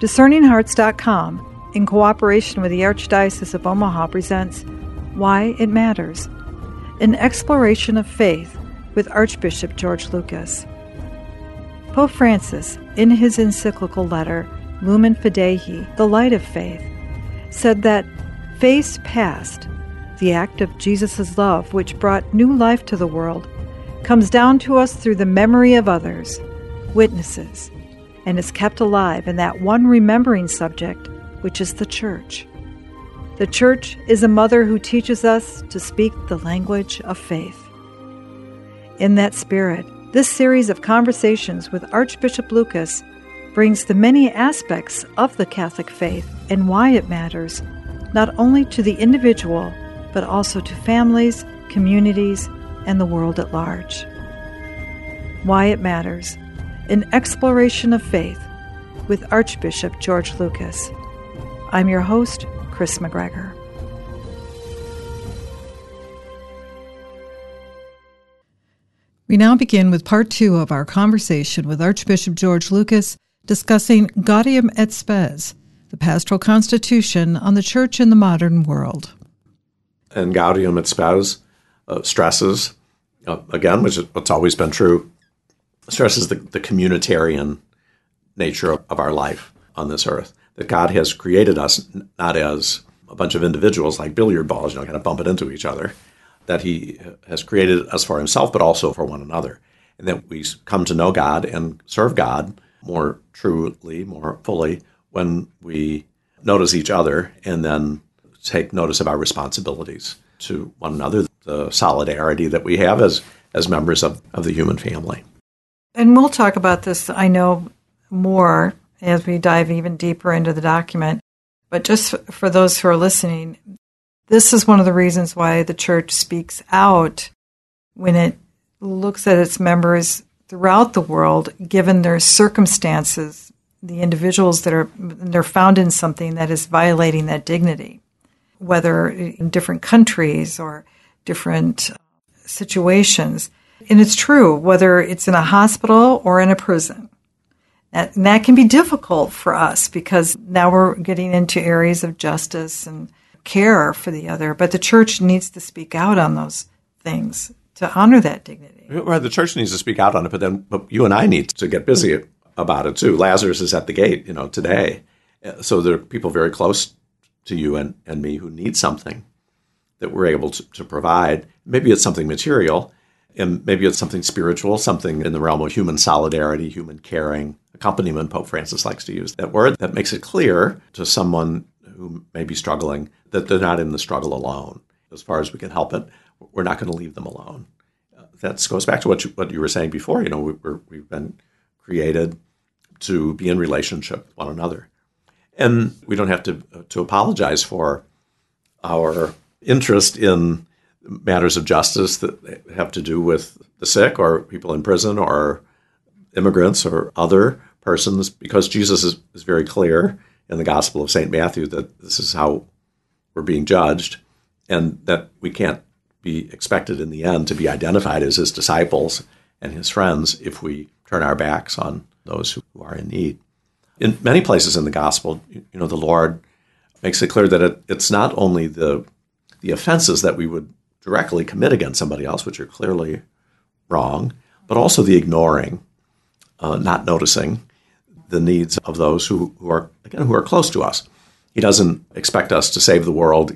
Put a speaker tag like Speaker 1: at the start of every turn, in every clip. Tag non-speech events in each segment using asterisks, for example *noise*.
Speaker 1: DiscerningHearts.com, in cooperation with the Archdiocese of Omaha, presents Why It Matters An Exploration of Faith with Archbishop George Lucas. Pope Francis, in his encyclical letter, Lumen Fidei, the Light of Faith, said that faith's past, the act of Jesus' love which brought new life to the world, comes down to us through the memory of others, witnesses and is kept alive in that one remembering subject, which is the church. The church is a mother who teaches us to speak the language of faith. In that spirit, this series of conversations with Archbishop Lucas brings the many aspects of the Catholic faith and why it matters, not only to the individual, but also to families, communities, and the world at large. Why it matters an Exploration of Faith with Archbishop George Lucas. I'm your host, Kris McGregor. We now begin with part two of our conversation with Archbishop George Lucas discussing Gaudium et Spes, the pastoral constitution on the church in the modern world.
Speaker 2: And Gaudium et Spes uh, stresses, uh, again, which is what's always been true stresses the, the communitarian nature of, of our life on this earth. That God has created us not as a bunch of individuals like billiard balls, you know, kind of bumping into each other. That He uh, has created us for Himself, but also for one another, and that we come to know God and serve God more truly, more fully when we notice each other and then take notice of our responsibilities to one another, the solidarity that we have as as members of, of the human family.
Speaker 1: And we'll talk about this, I know, more as we dive even deeper into the document. But just for those who are listening, this is one of the reasons why the church speaks out when it looks at its members throughout the world, given their circumstances, the individuals that are they're found in something that is violating that dignity, whether in different countries or different uh, situations. And it's true, whether it's in a hospital or in a prison. That, and that can be difficult for us because now we're getting into areas of justice and care for the other. But the church needs to speak out on those things to honor that dignity.
Speaker 2: Well, the church needs to speak out on it, but then but you and I need to get busy about it too. Lazarus is at the gate, you know, today. So there are people very close to you and, and me who need something that we're able to, to provide. Maybe it's something material, and maybe it's something spiritual, something in the realm of human solidarity, human caring, accompaniment. Pope Francis likes to use that word that makes it clear to someone who may be struggling that they're not in the struggle alone. As far as we can help it, we're not going to leave them alone. That goes back to what you, what you were saying before. You know, we, we've been created to be in relationship with one another, and we don't have to to apologize for our interest in matters of justice that have to do with the sick or people in prison or immigrants or other persons, because Jesus is, is very clear in the Gospel of St. Matthew that this is how we're being judged and that we can't be expected in the end to be identified as his disciples and his friends if we turn our backs on those who are in need. In many places in the gospel, you know, the Lord makes it clear that it, it's not only the the offenses that we would directly commit against somebody else, which are clearly wrong, but also the ignoring, uh, not noticing the needs of those who, who are again who are close to us. He doesn't expect us to save the world,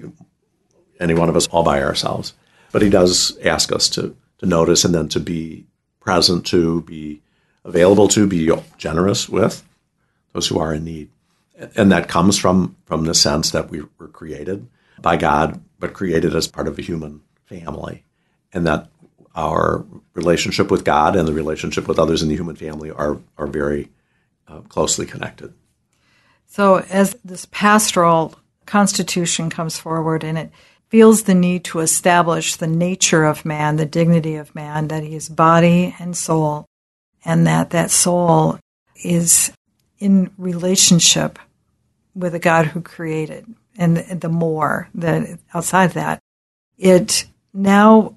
Speaker 2: any one of us, all by ourselves, but he does ask us to to notice and then to be present to, be available to, be generous with those who are in need, and that comes from from the sense that we were created by God, but created as part of a human family, and that our relationship with God and the relationship with others in the human family are are very uh, closely connected.
Speaker 1: So, as this pastoral constitution comes forward, and it feels the need to establish the nature of man, the dignity of man, that he is body and soul, and that that soul is in relationship with the God who created, and the, the more that outside that, it now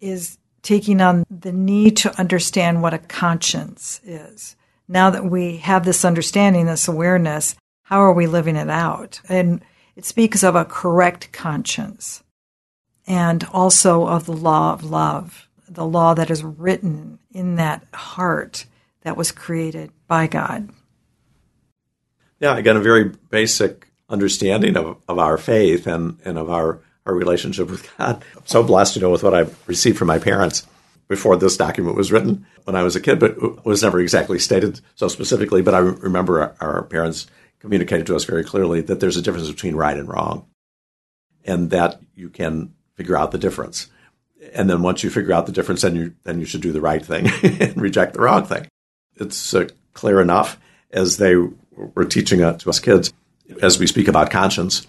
Speaker 1: is taking on the need to understand what a conscience is. Now that we have this understanding, this awareness, how are we living it out? And it speaks of a correct conscience and also of the law of love, the law that is written in that heart that was created by God.
Speaker 2: Yeah, again, a very basic understanding of, of our faith and, and of our, our relationship with God. I'm so blessed, you know, with what I received from my parents before this document was written when I was a kid, but was never exactly stated so specifically. But I remember our, parents communicated to us very clearly that there's a difference between right and wrong, and that you can figure out the difference. And then once you figure out the difference, then you then you should do the right thing *laughs* and reject the wrong thing. It's uh, clear enough as they were teaching it to us kids. As we speak about conscience,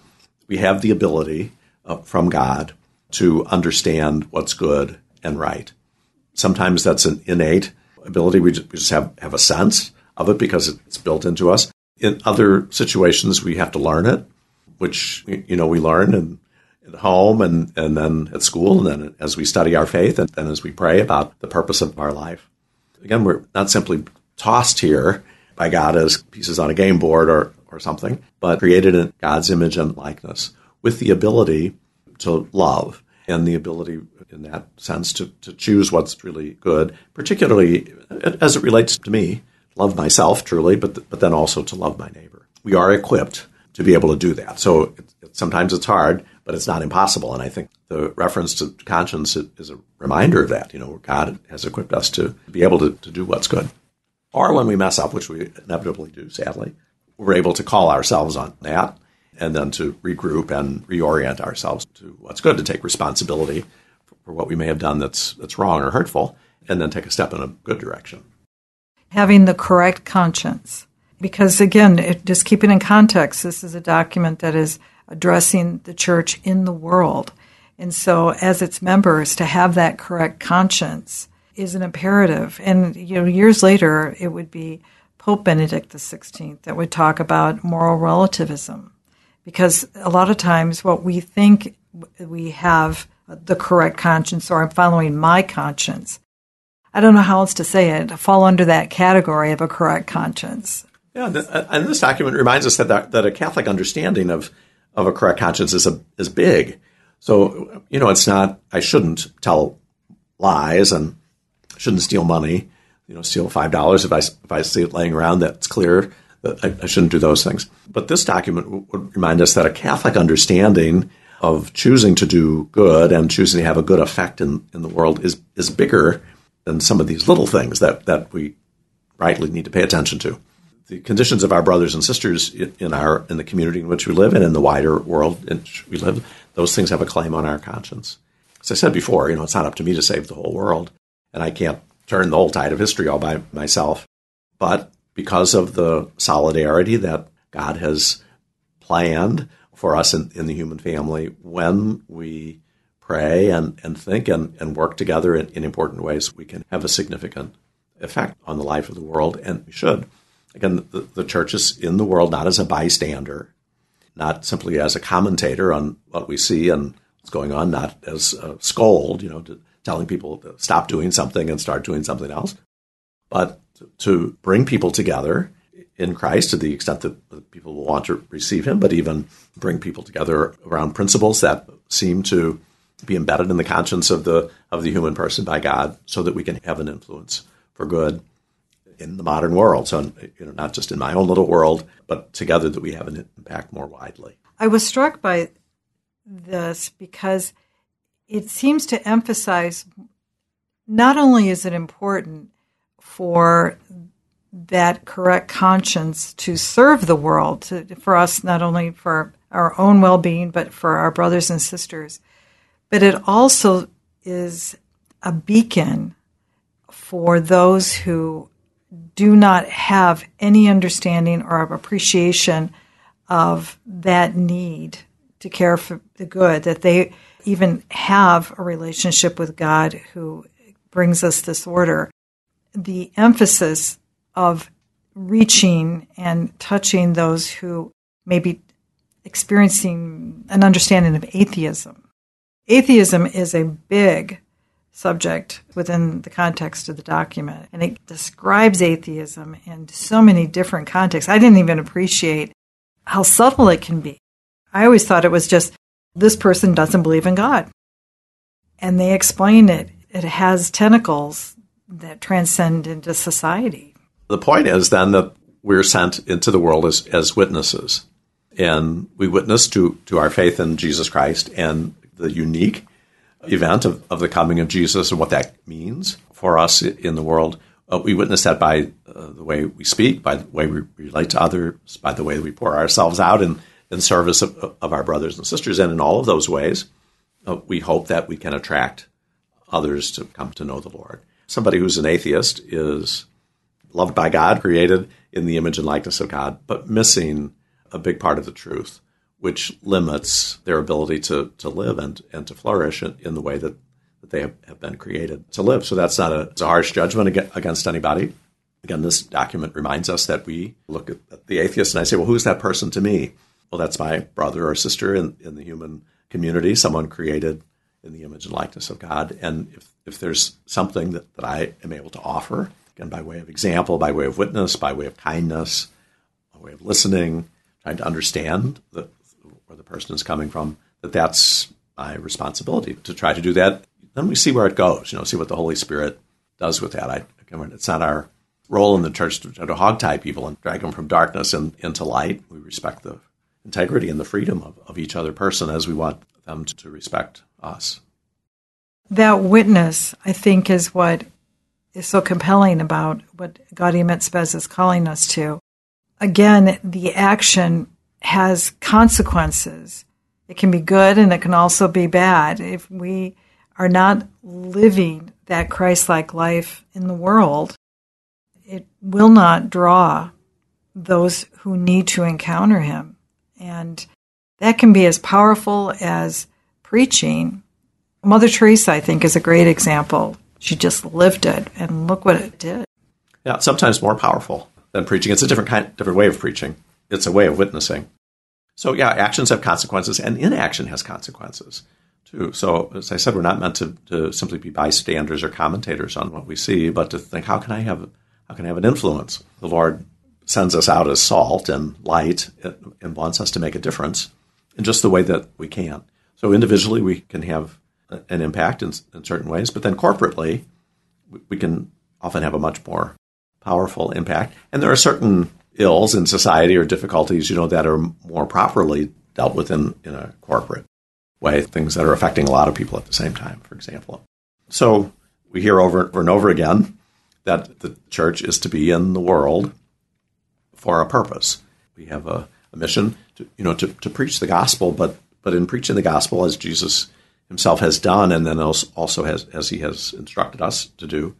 Speaker 2: we have the ability uh, from God to understand what's good and right. Sometimes that's an innate ability. We just, we just have, have a sense of it because it's built into us. In other situations, we have to learn it, which you know we learn at home and, and then at school, and then as we study our faith, and then as we pray about the purpose of our life. Again, we're not simply tossed here by God as pieces on a game board or, or something, but created in God's image and likeness with the ability to love and the ability in that sense to, to choose what's really good, particularly as it relates to me, love myself truly, but, but then also to love my neighbor. We are equipped to be able to do that. So it, it, sometimes it's hard, but it's not impossible. And I think the reference to conscience is a reminder of that. You know, God has equipped us to be able to, to do what's good. Or when we mess up, which we inevitably do, sadly, we're able to call ourselves on that and then to regroup and reorient ourselves to what's good, to take responsibility for what we may have done that's that's wrong or hurtful, and then take a step in a good direction.
Speaker 1: Having the correct conscience. Because again, it, just keep it in context, this is a document that is addressing the church in the world. And so, as its members, to have that correct conscience is an imperative. And you know, years later, it would be Pope Benedict XVI that would talk about moral relativism, because a lot of times what we think we have the correct conscience or I'm following my conscience. I don't know how else to say it. fall under that category of a correct conscience.
Speaker 2: Yeah, uh, and this document reminds us that that a Catholic understanding of of a correct conscience is a, is big. So you know, it's not I shouldn't tell lies and shouldn't steal money. You know, steal five dollars if I if I see it laying around that's clear that I, I shouldn't do those things. But this document would remind us that a Catholic understanding of choosing to do good and choosing to have a good effect in, in the world is is bigger than some of these little things that that we rightly need to pay attention to. The conditions of our brothers and sisters in our in the community in which we live and in the wider world in which we live, those things have a claim on our conscience. As I said before, you know, it's not up to me to save the whole world and I can't turn the whole tide of history all by myself. But because of the solidarity that God has planned for us in, in the human family, when we pray and, and think and, and work together in, in important ways, we can have a significant effect on the life of the world, and we should. Again, the, the church is in the world not as a bystander, not simply as a commentator on what we see and what's going on, not as a scold, you know, telling people to stop doing something and start doing something else, but to bring people together in Christ to the extent that people will want to receive Him, but even bring people together around principles that seem to be embedded in the conscience of the of the human person by God, so that we can have an influence for good in the modern world. So, you know, not just in my own little world, but together that we have an impact more widely.
Speaker 1: I was struck by this because it seems to emphasize not only is it important for that correct conscience to serve the world, to, for us, not only for our own well being, but for our brothers and sisters, but it also is a beacon for those who do not have any understanding or appreciation of that need to care for the good, that they even have a relationship with God who brings us this order. The emphasis of reaching and touching those who may be experiencing an understanding of atheism. Atheism is a big subject within the context of the document, and it describes atheism in so many different contexts. I didn't even appreciate how subtle it can be. I always thought it was just this person doesn't believe in God. And they explain it. It has tentacles that transcend into society.
Speaker 2: The point is then that we're sent into the world as, as witnesses. And we witness to, to our faith in Jesus Christ and the unique event of, of the coming of Jesus and what that means for us in the world. Uh, we witness that by uh, the way we speak, by the way we relate to others, by the way we pour ourselves out in, in service of, of our brothers and sisters. And in all of those ways, uh, we hope that we can attract others to come to know the Lord. Somebody who's an atheist is loved by God, created in the image and likeness of God, but missing a big part of the truth, which limits their ability to, to live and, and to flourish in, in the way that, that they have, have, been created to live. So that's not a, a harsh judgment against anybody. Again, this document reminds us that we look at the atheist and I say, well, who's that person to me? Well, that's my brother or sister in, in the human community, someone created in the image and likeness of God. And if, if there's something that, that I am able to offer, again, by way of example, by way of witness, by way of kindness, by way of listening, trying to understand the, where the person is coming from, that that's my responsibility to try to do that. Then we see where it goes, you know, see what the Holy Spirit does with that. I, it's not our role in the church to try to hogtie people and drag them from darkness and into light. We respect the integrity and the freedom of, of each other person as we want them to respect us.
Speaker 1: That witness, I think, is what is so compelling about what Gaudium et Spes is calling us to. Again, the action has consequences. It can be good and it can also be bad. If we are not living that Christ like life in the world, it will not draw those who need to encounter him. And that can be as powerful as preaching. Mother Teresa, I think, is a great example. She just lived it, and look what it did.
Speaker 2: Yeah, sometimes more powerful than preaching. It's a different kind, different way of preaching. It's a way of witnessing. So yeah, actions have consequences, and inaction has consequences too. So as I said, we're not meant to, to simply be bystanders or commentators on what we see, but to think, how can I have how can I have an influence? The Lord sends us out as salt and light and wants us to make a difference in just the way that we can. So individually, we can have an impact in, in certain ways, but then corporately, we can often have a much more powerful impact. And there are certain ills in society or difficulties, you know, that are more properly dealt with in, in a corporate way, things that are affecting a lot of people at the same time, for example. So we hear over and over again that the church is to be in the world for a purpose. We have a, a mission to, you know, to, to preach the gospel, but but in preaching the gospel as Jesus himself has done, and then also has as he has instructed us to do,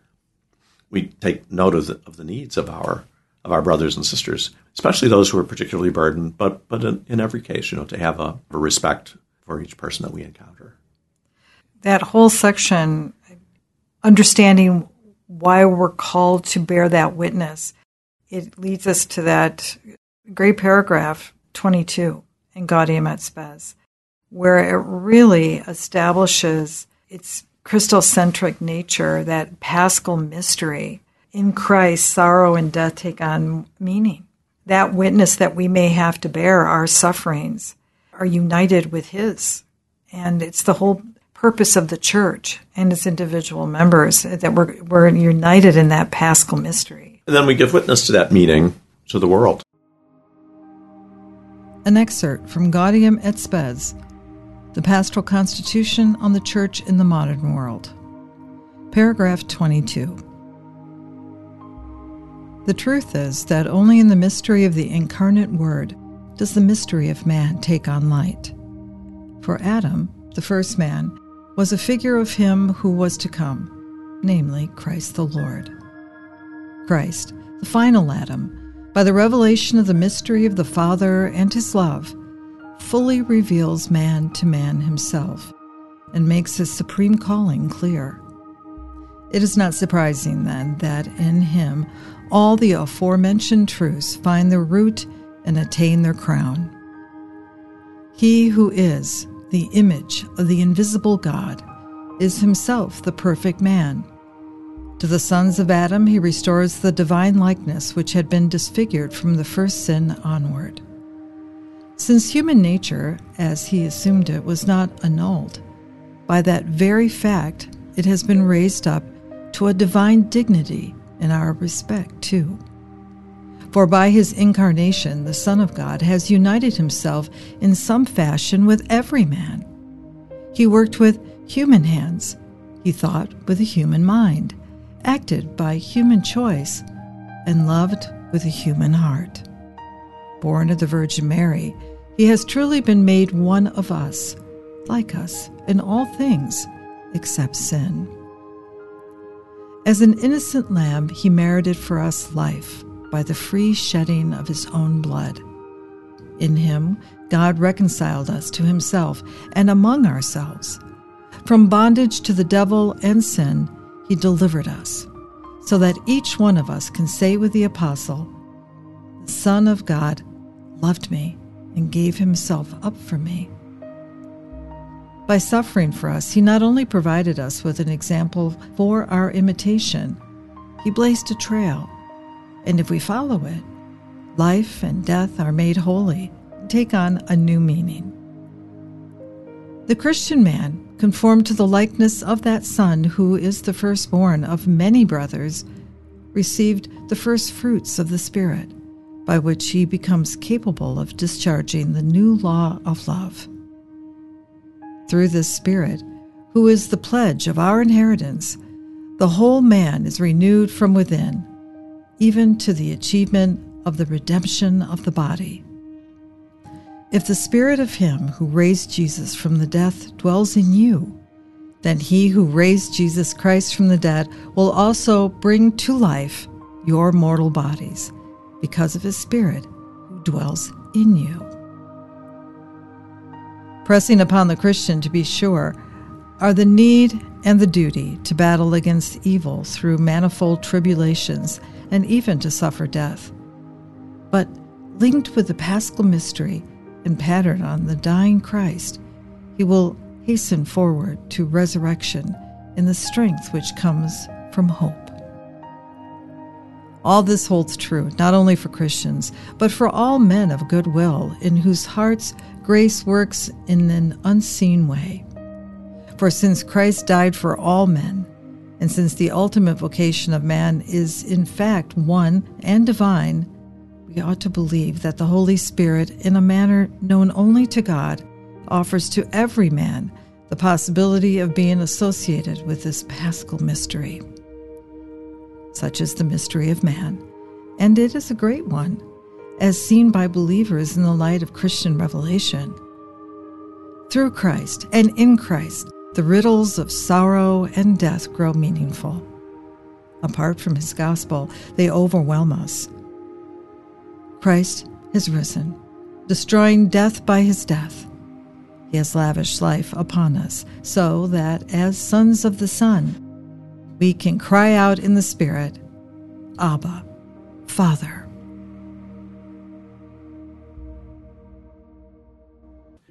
Speaker 2: we take note of the, of the needs of our of our brothers and sisters, especially those who are particularly burdened. But but in, in every case, you know, to have a, a respect for each person that we encounter.
Speaker 1: That whole section, understanding why we're called to bear that witness, it leads us to that great paragraph 22 in Gaudium et Spes where it really establishes its Christocentric nature, that paschal mystery. In Christ, sorrow and death take on meaning. That witness that we may have to bear, our sufferings, are united with His. And it's the whole purpose of the church and its individual members that we're, we're united in that paschal mystery.
Speaker 2: And then we give witness to that meaning to the world.
Speaker 1: An excerpt from Gaudium et Spes the Pastoral Constitution on the Church in the Modern World. Paragraph 22. The truth is that only in the mystery of the incarnate Word does the mystery of man take on light. For Adam, the first man, was a figure of him who was to come, namely Christ the Lord. Christ, the final Adam, by the revelation of the mystery of the Father and his love, fully reveals man to man himself and makes his supreme calling clear. It is not surprising, then, that in him all the aforementioned truths find their root and attain their crown. He who is the image of the invisible God is himself the perfect man. To the sons of Adam, he restores the divine likeness which had been disfigured from the first sin onward. Since human nature, as he assumed it, was not annulled, by that very fact it has been raised up to a divine dignity in our respect, too. For by his incarnation, the Son of God has united himself in some fashion with every man. He worked with human hands, he thought with a human mind, acted by human choice, and loved with a human heart. Born of the Virgin Mary, he has truly been made one of us, like us in all things except sin. As an innocent lamb, he merited for us life by the free shedding of his own blood. In him, God reconciled us to himself and among ourselves. From bondage to the devil and sin, he delivered us, so that each one of us can say with the apostle, The Son of God loved me and gave himself up for me. By suffering for us, he not only provided us with an example for our imitation, he blazed a trail. And if we follow it, life and death are made holy and take on a new meaning. The Christian man, conformed to the likeness of that Son who is the firstborn of many brothers, received the first fruits of the Spirit, by which he becomes capable of discharging the new law of love through this Spirit, who is the pledge of our inheritance, the whole man is renewed from within, even to the achievement of the redemption of the body. If the Spirit of Him who raised Jesus from the death dwells in you, then He who raised Jesus Christ from the dead will also bring to life your mortal bodies, because of His Spirit who dwells in you pressing upon the Christian to be sure, are the need and the duty to battle against evil through manifold tribulations and even to suffer death. But linked with the paschal mystery and patterned on the dying Christ, he will hasten forward to resurrection in the strength which comes from hope. All this holds true not only for Christians, but for all men of good will, in whose hearts grace works in an unseen way. For since Christ died for all men, and since the ultimate vocation of man is in fact one and divine, we ought to believe that the Holy Spirit, in a manner known only to God, offers to every man the possibility of being associated with this paschal mystery. Such is the mystery of man, and it is a great one as seen by believers in the light of Christian revelation. Through Christ and in Christ, the riddles of sorrow and death grow meaningful. Apart from his gospel, they overwhelm us. Christ has risen, destroying death by his death. He has lavished life upon us, so that as sons of the Son, we can cry out in the Spirit, Abba, Father.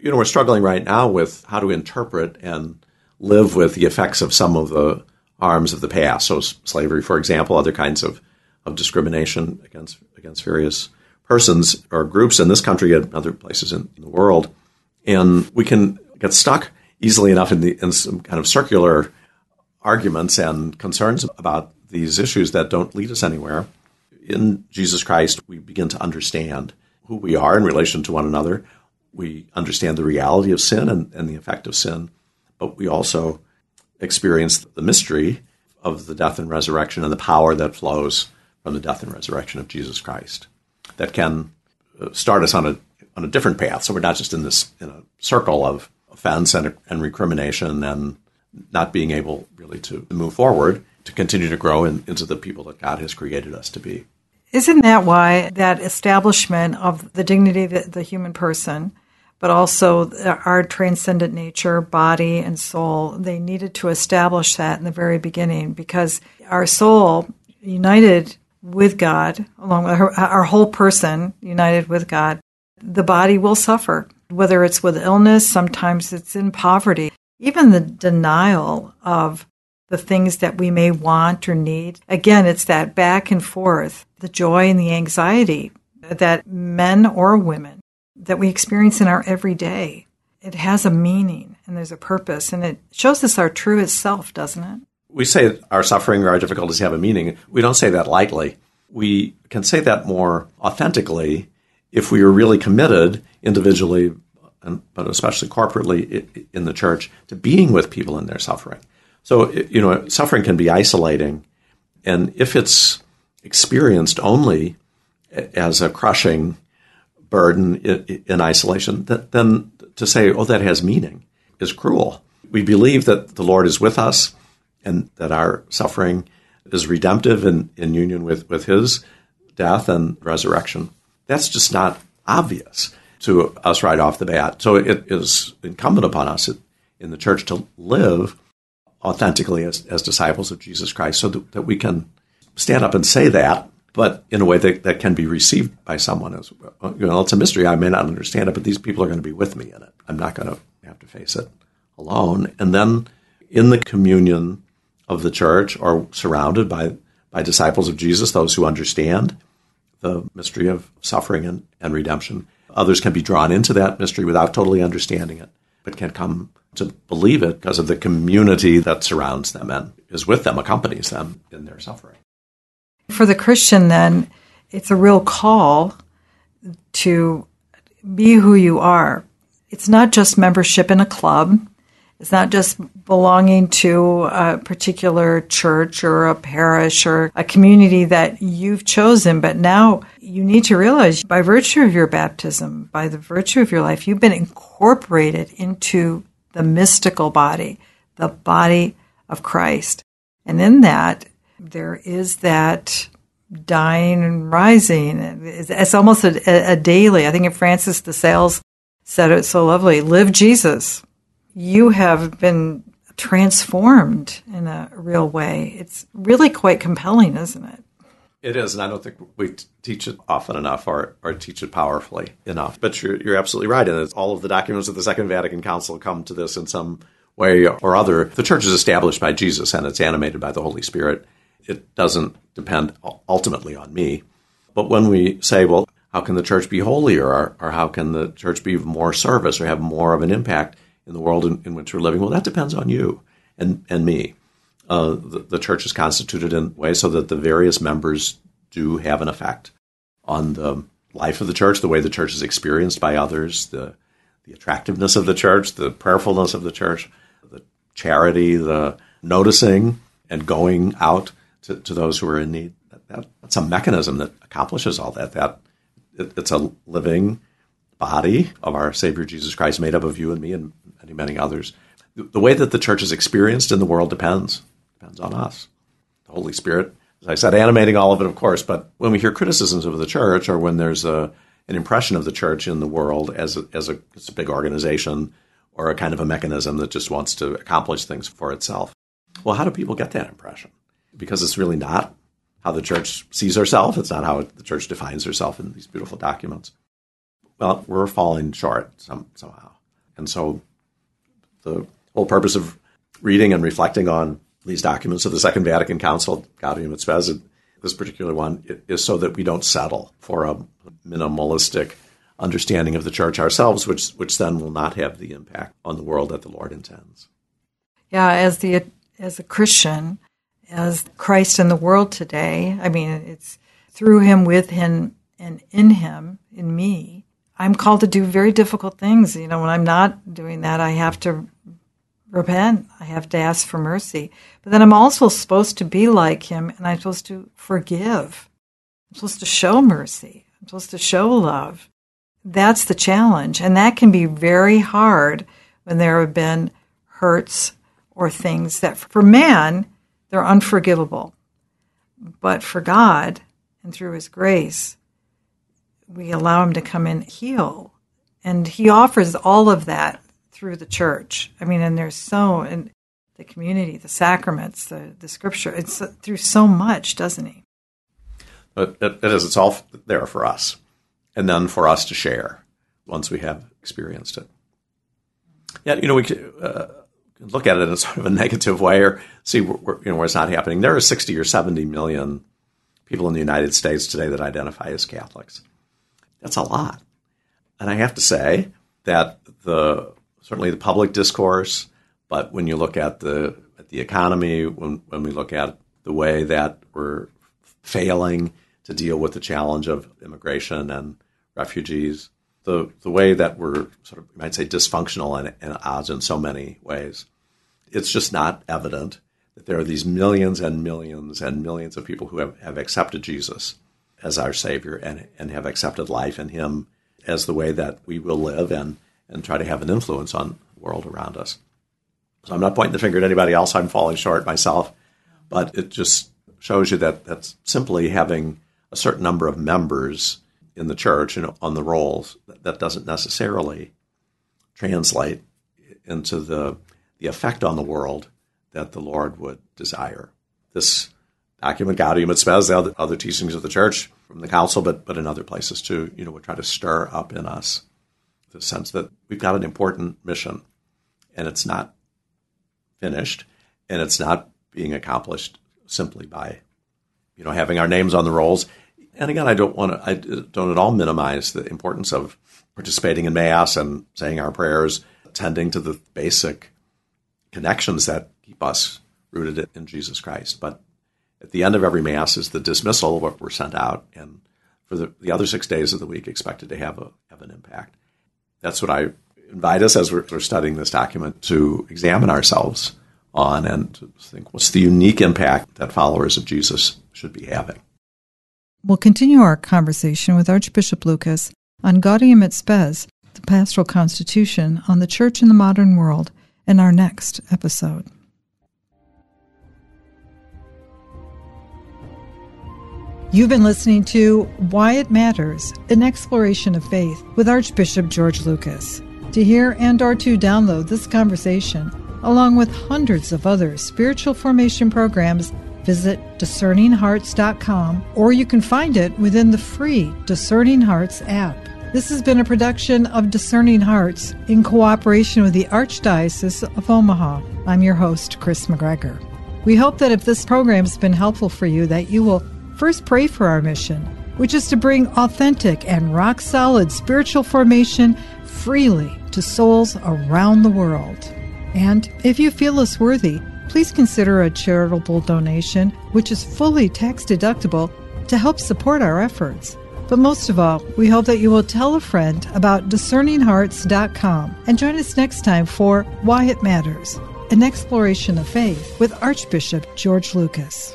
Speaker 2: you know, we're struggling right now with how to interpret and live with the effects of some of the harms of the past. So, slavery, for example, other kinds of, of discrimination against against various persons or groups in this country and other places in the world. And we can get stuck easily enough in, the, in some kind of circular arguments and concerns about these issues that don't lead us anywhere. In Jesus Christ, we begin to understand who we are in relation to one another, we understand the reality of sin and, and the effect of sin, but we also experience the mystery of the death and resurrection and the power that flows from the death and resurrection of Jesus Christ that can uh, start us on a on a different path. So we're not just in this in a circle of offense and, and recrimination and not being able really to move forward to continue to grow in, into the people that God has created us to be.
Speaker 1: Isn't that why that establishment of the dignity of the human person but also our transcendent nature, body, and soul. They needed to establish that in the very beginning because our soul, united with God, along with her, our whole person, united with God, the body will suffer, whether it's with illness, sometimes it's in poverty. Even the denial of the things that we may want or need. Again, it's that back and forth, the joy and the anxiety that men or women that we experience in our everyday. It has a meaning and there's a purpose, and it shows us our truest self, doesn't it?
Speaker 2: We say our suffering or our difficulties have a meaning. We don't say that lightly. We can say that more authentically if we are really committed individually, but especially corporately in the church, to being with people in their suffering. So, you know, suffering can be isolating. And if it's experienced only as a crushing burden in, isolation, then to say, oh, that has meaning is cruel. We believe that the Lord is with us and that our suffering is redemptive in, in union with, with His death and resurrection. That's just not obvious to us right off the bat. So it is incumbent upon us in the church to live authentically as, as disciples of Jesus Christ so that, that we can stand up and say that, but in a way that, that can be received by someone as you know, it's a mystery. I may not understand it, but these people are going to be with me in it. I'm not going to have to face it alone. And then in the communion of the church or surrounded by, by disciples of Jesus, those who understand the mystery of suffering and, and redemption. Others can be drawn into that mystery without totally understanding it, but can come to believe it because of the community that surrounds them and is with them, accompanies them in their suffering.
Speaker 1: For the Christian, then, it's a real call to be who you are. It's not just membership in a club. It's not just belonging to a particular church or a parish or a community that you've chosen, but now you need to realize by virtue of your baptism, by the virtue of your life, you've been incorporated into the mystical body, the body of Christ. And in that, there is that dying and rising. It's, almost a, a, daily. I think if Francis de Sales said it so lovely live Jesus. You have been transformed in a real way. It's really quite compelling, isn't it?
Speaker 2: It is, and I don't think we teach it often enough or, or teach it powerfully enough. But you're, you're absolutely right. And all of the documents of the Second Vatican Council come to this in some way or other. The church is established by Jesus and it's animated by the Holy Spirit. It doesn't depend ultimately on me. But when we say, well, how can the church be holier or, or how can the church be more service or have more of an impact in the world in, in which we're living? Well, that depends on you and, and me uh, the, the, church is constituted in a way so that the various members do have an effect on the life of the church, the way the church is experienced by others, the the attractiveness of the church, the prayerfulness of the church, the charity, the noticing and going out to, to those who are in need. That, that, that's a mechanism that accomplishes all that. That it, it's a living body of our Savior Jesus Christ, made up of you and me and many many others. The, way that the church is experienced in the world depends Depends on us. The Holy Spirit, as I said, animating all of it, of course. But when we hear criticisms of the church, or when there's a an impression of the church in the world as a, as a, as a big organization or a kind of a mechanism that just wants to accomplish things for itself. Well, how do people get that impression? Because it's really not how the church sees herself. It's not how the church defines herself in these beautiful documents. Well, we're falling short some, somehow. And so the whole purpose of reading and reflecting on these documents of the Second Vatican Council, Gaudium et Spes, this particular one, is so that we don't settle for a minimalistic understanding of the church ourselves, which which then will not have the impact on the world that the Lord intends.
Speaker 1: Yeah, as the as a Christian, as Christ in the world today, I mean, it's through Him, with Him, and in Him, in me. I'm called to do very difficult things. You know, when I'm not doing that, I have to repent. I have to ask for mercy. But then I'm also supposed to be like him and I'm supposed to forgive. I'm supposed to show mercy. I'm supposed to show love. That's the challenge. And that can be very hard when there have been hurts or things that for man, they're unforgivable. But for God and through his grace, we allow him to come and heal. And he offers all of that through the church. I mean, and there's so in the community, the sacraments, the the scripture. It's through so much, doesn't he?
Speaker 2: But it is. It's all there for us, and then for us to share once we have experienced it. Yeah, you know, we uh, look at it in sort of a negative way, or see where, you know where it's not happening. There are sixty or seventy million people in the United States today that identify as Catholics. That's a lot. And I have to say that the certainly the public discourse, but when you look at the at the economy, when when we look at the way that we're failing to deal with the challenge of immigration and refugees, the the way that we're sort of you might say dysfunctional and, and odds in so many ways, it's just not evident that there are these millions and millions and millions of people who have, have accepted Jesus as our Savior and, and have accepted life in Him as the way that we will live and, and try to have an influence on the world around us. So I'm not pointing the finger at anybody else. I'm falling short myself, but it just shows you that that's simply having a certain number of members in the church know, on the rolls. That doesn't necessarily translate into the the effect on the world that the Lord would desire. This document, Gaudium et Spes, the other, other teachings of the church from the council, but but in other places too, you know, would try to stir up in us the sense that we've got an important mission, and it's not finished, and it's not being accomplished simply by, you know, having our names on the rolls. And again, I don't want to, I don't at all minimize the importance of participating in mass and saying our prayers, attending to the basic connections that keep us rooted in Jesus Christ. But at the end of every Mass is the dismissal, of what we're sent out, and for the, the other six days of the week, expected to have a have an impact. That's what I invite us as we're, we're studying this document to examine ourselves on and to think what's the unique impact that followers of Jesus should be having.
Speaker 1: We'll continue our conversation with Archbishop Lucas on Gaudium et Spes, the pastoral constitution on the church in the modern world, in our next episode. You've been listening to Why It Matters, an exploration of faith with Archbishop George Lucas. To hear and or to download this conversation, along with hundreds of other spiritual formation programs, visit discerninghearts.com or you can find it within the free Discerning Hearts app. This has been a production of Discerning Hearts in cooperation with the Archdiocese of Omaha. I'm your host, Kris McGregor. We hope that if this program has been helpful for you, that you will first pray for our mission, which is to bring authentic and rock solid spiritual formation freely to souls around the world. And if you feel us worthy, please consider a charitable donation, which is fully tax deductible, to help support our efforts. But most of all, we hope that you will tell a friend about discerninghearts.com and join us next time for Why It Matters, an exploration of faith with Archbishop George Lucas.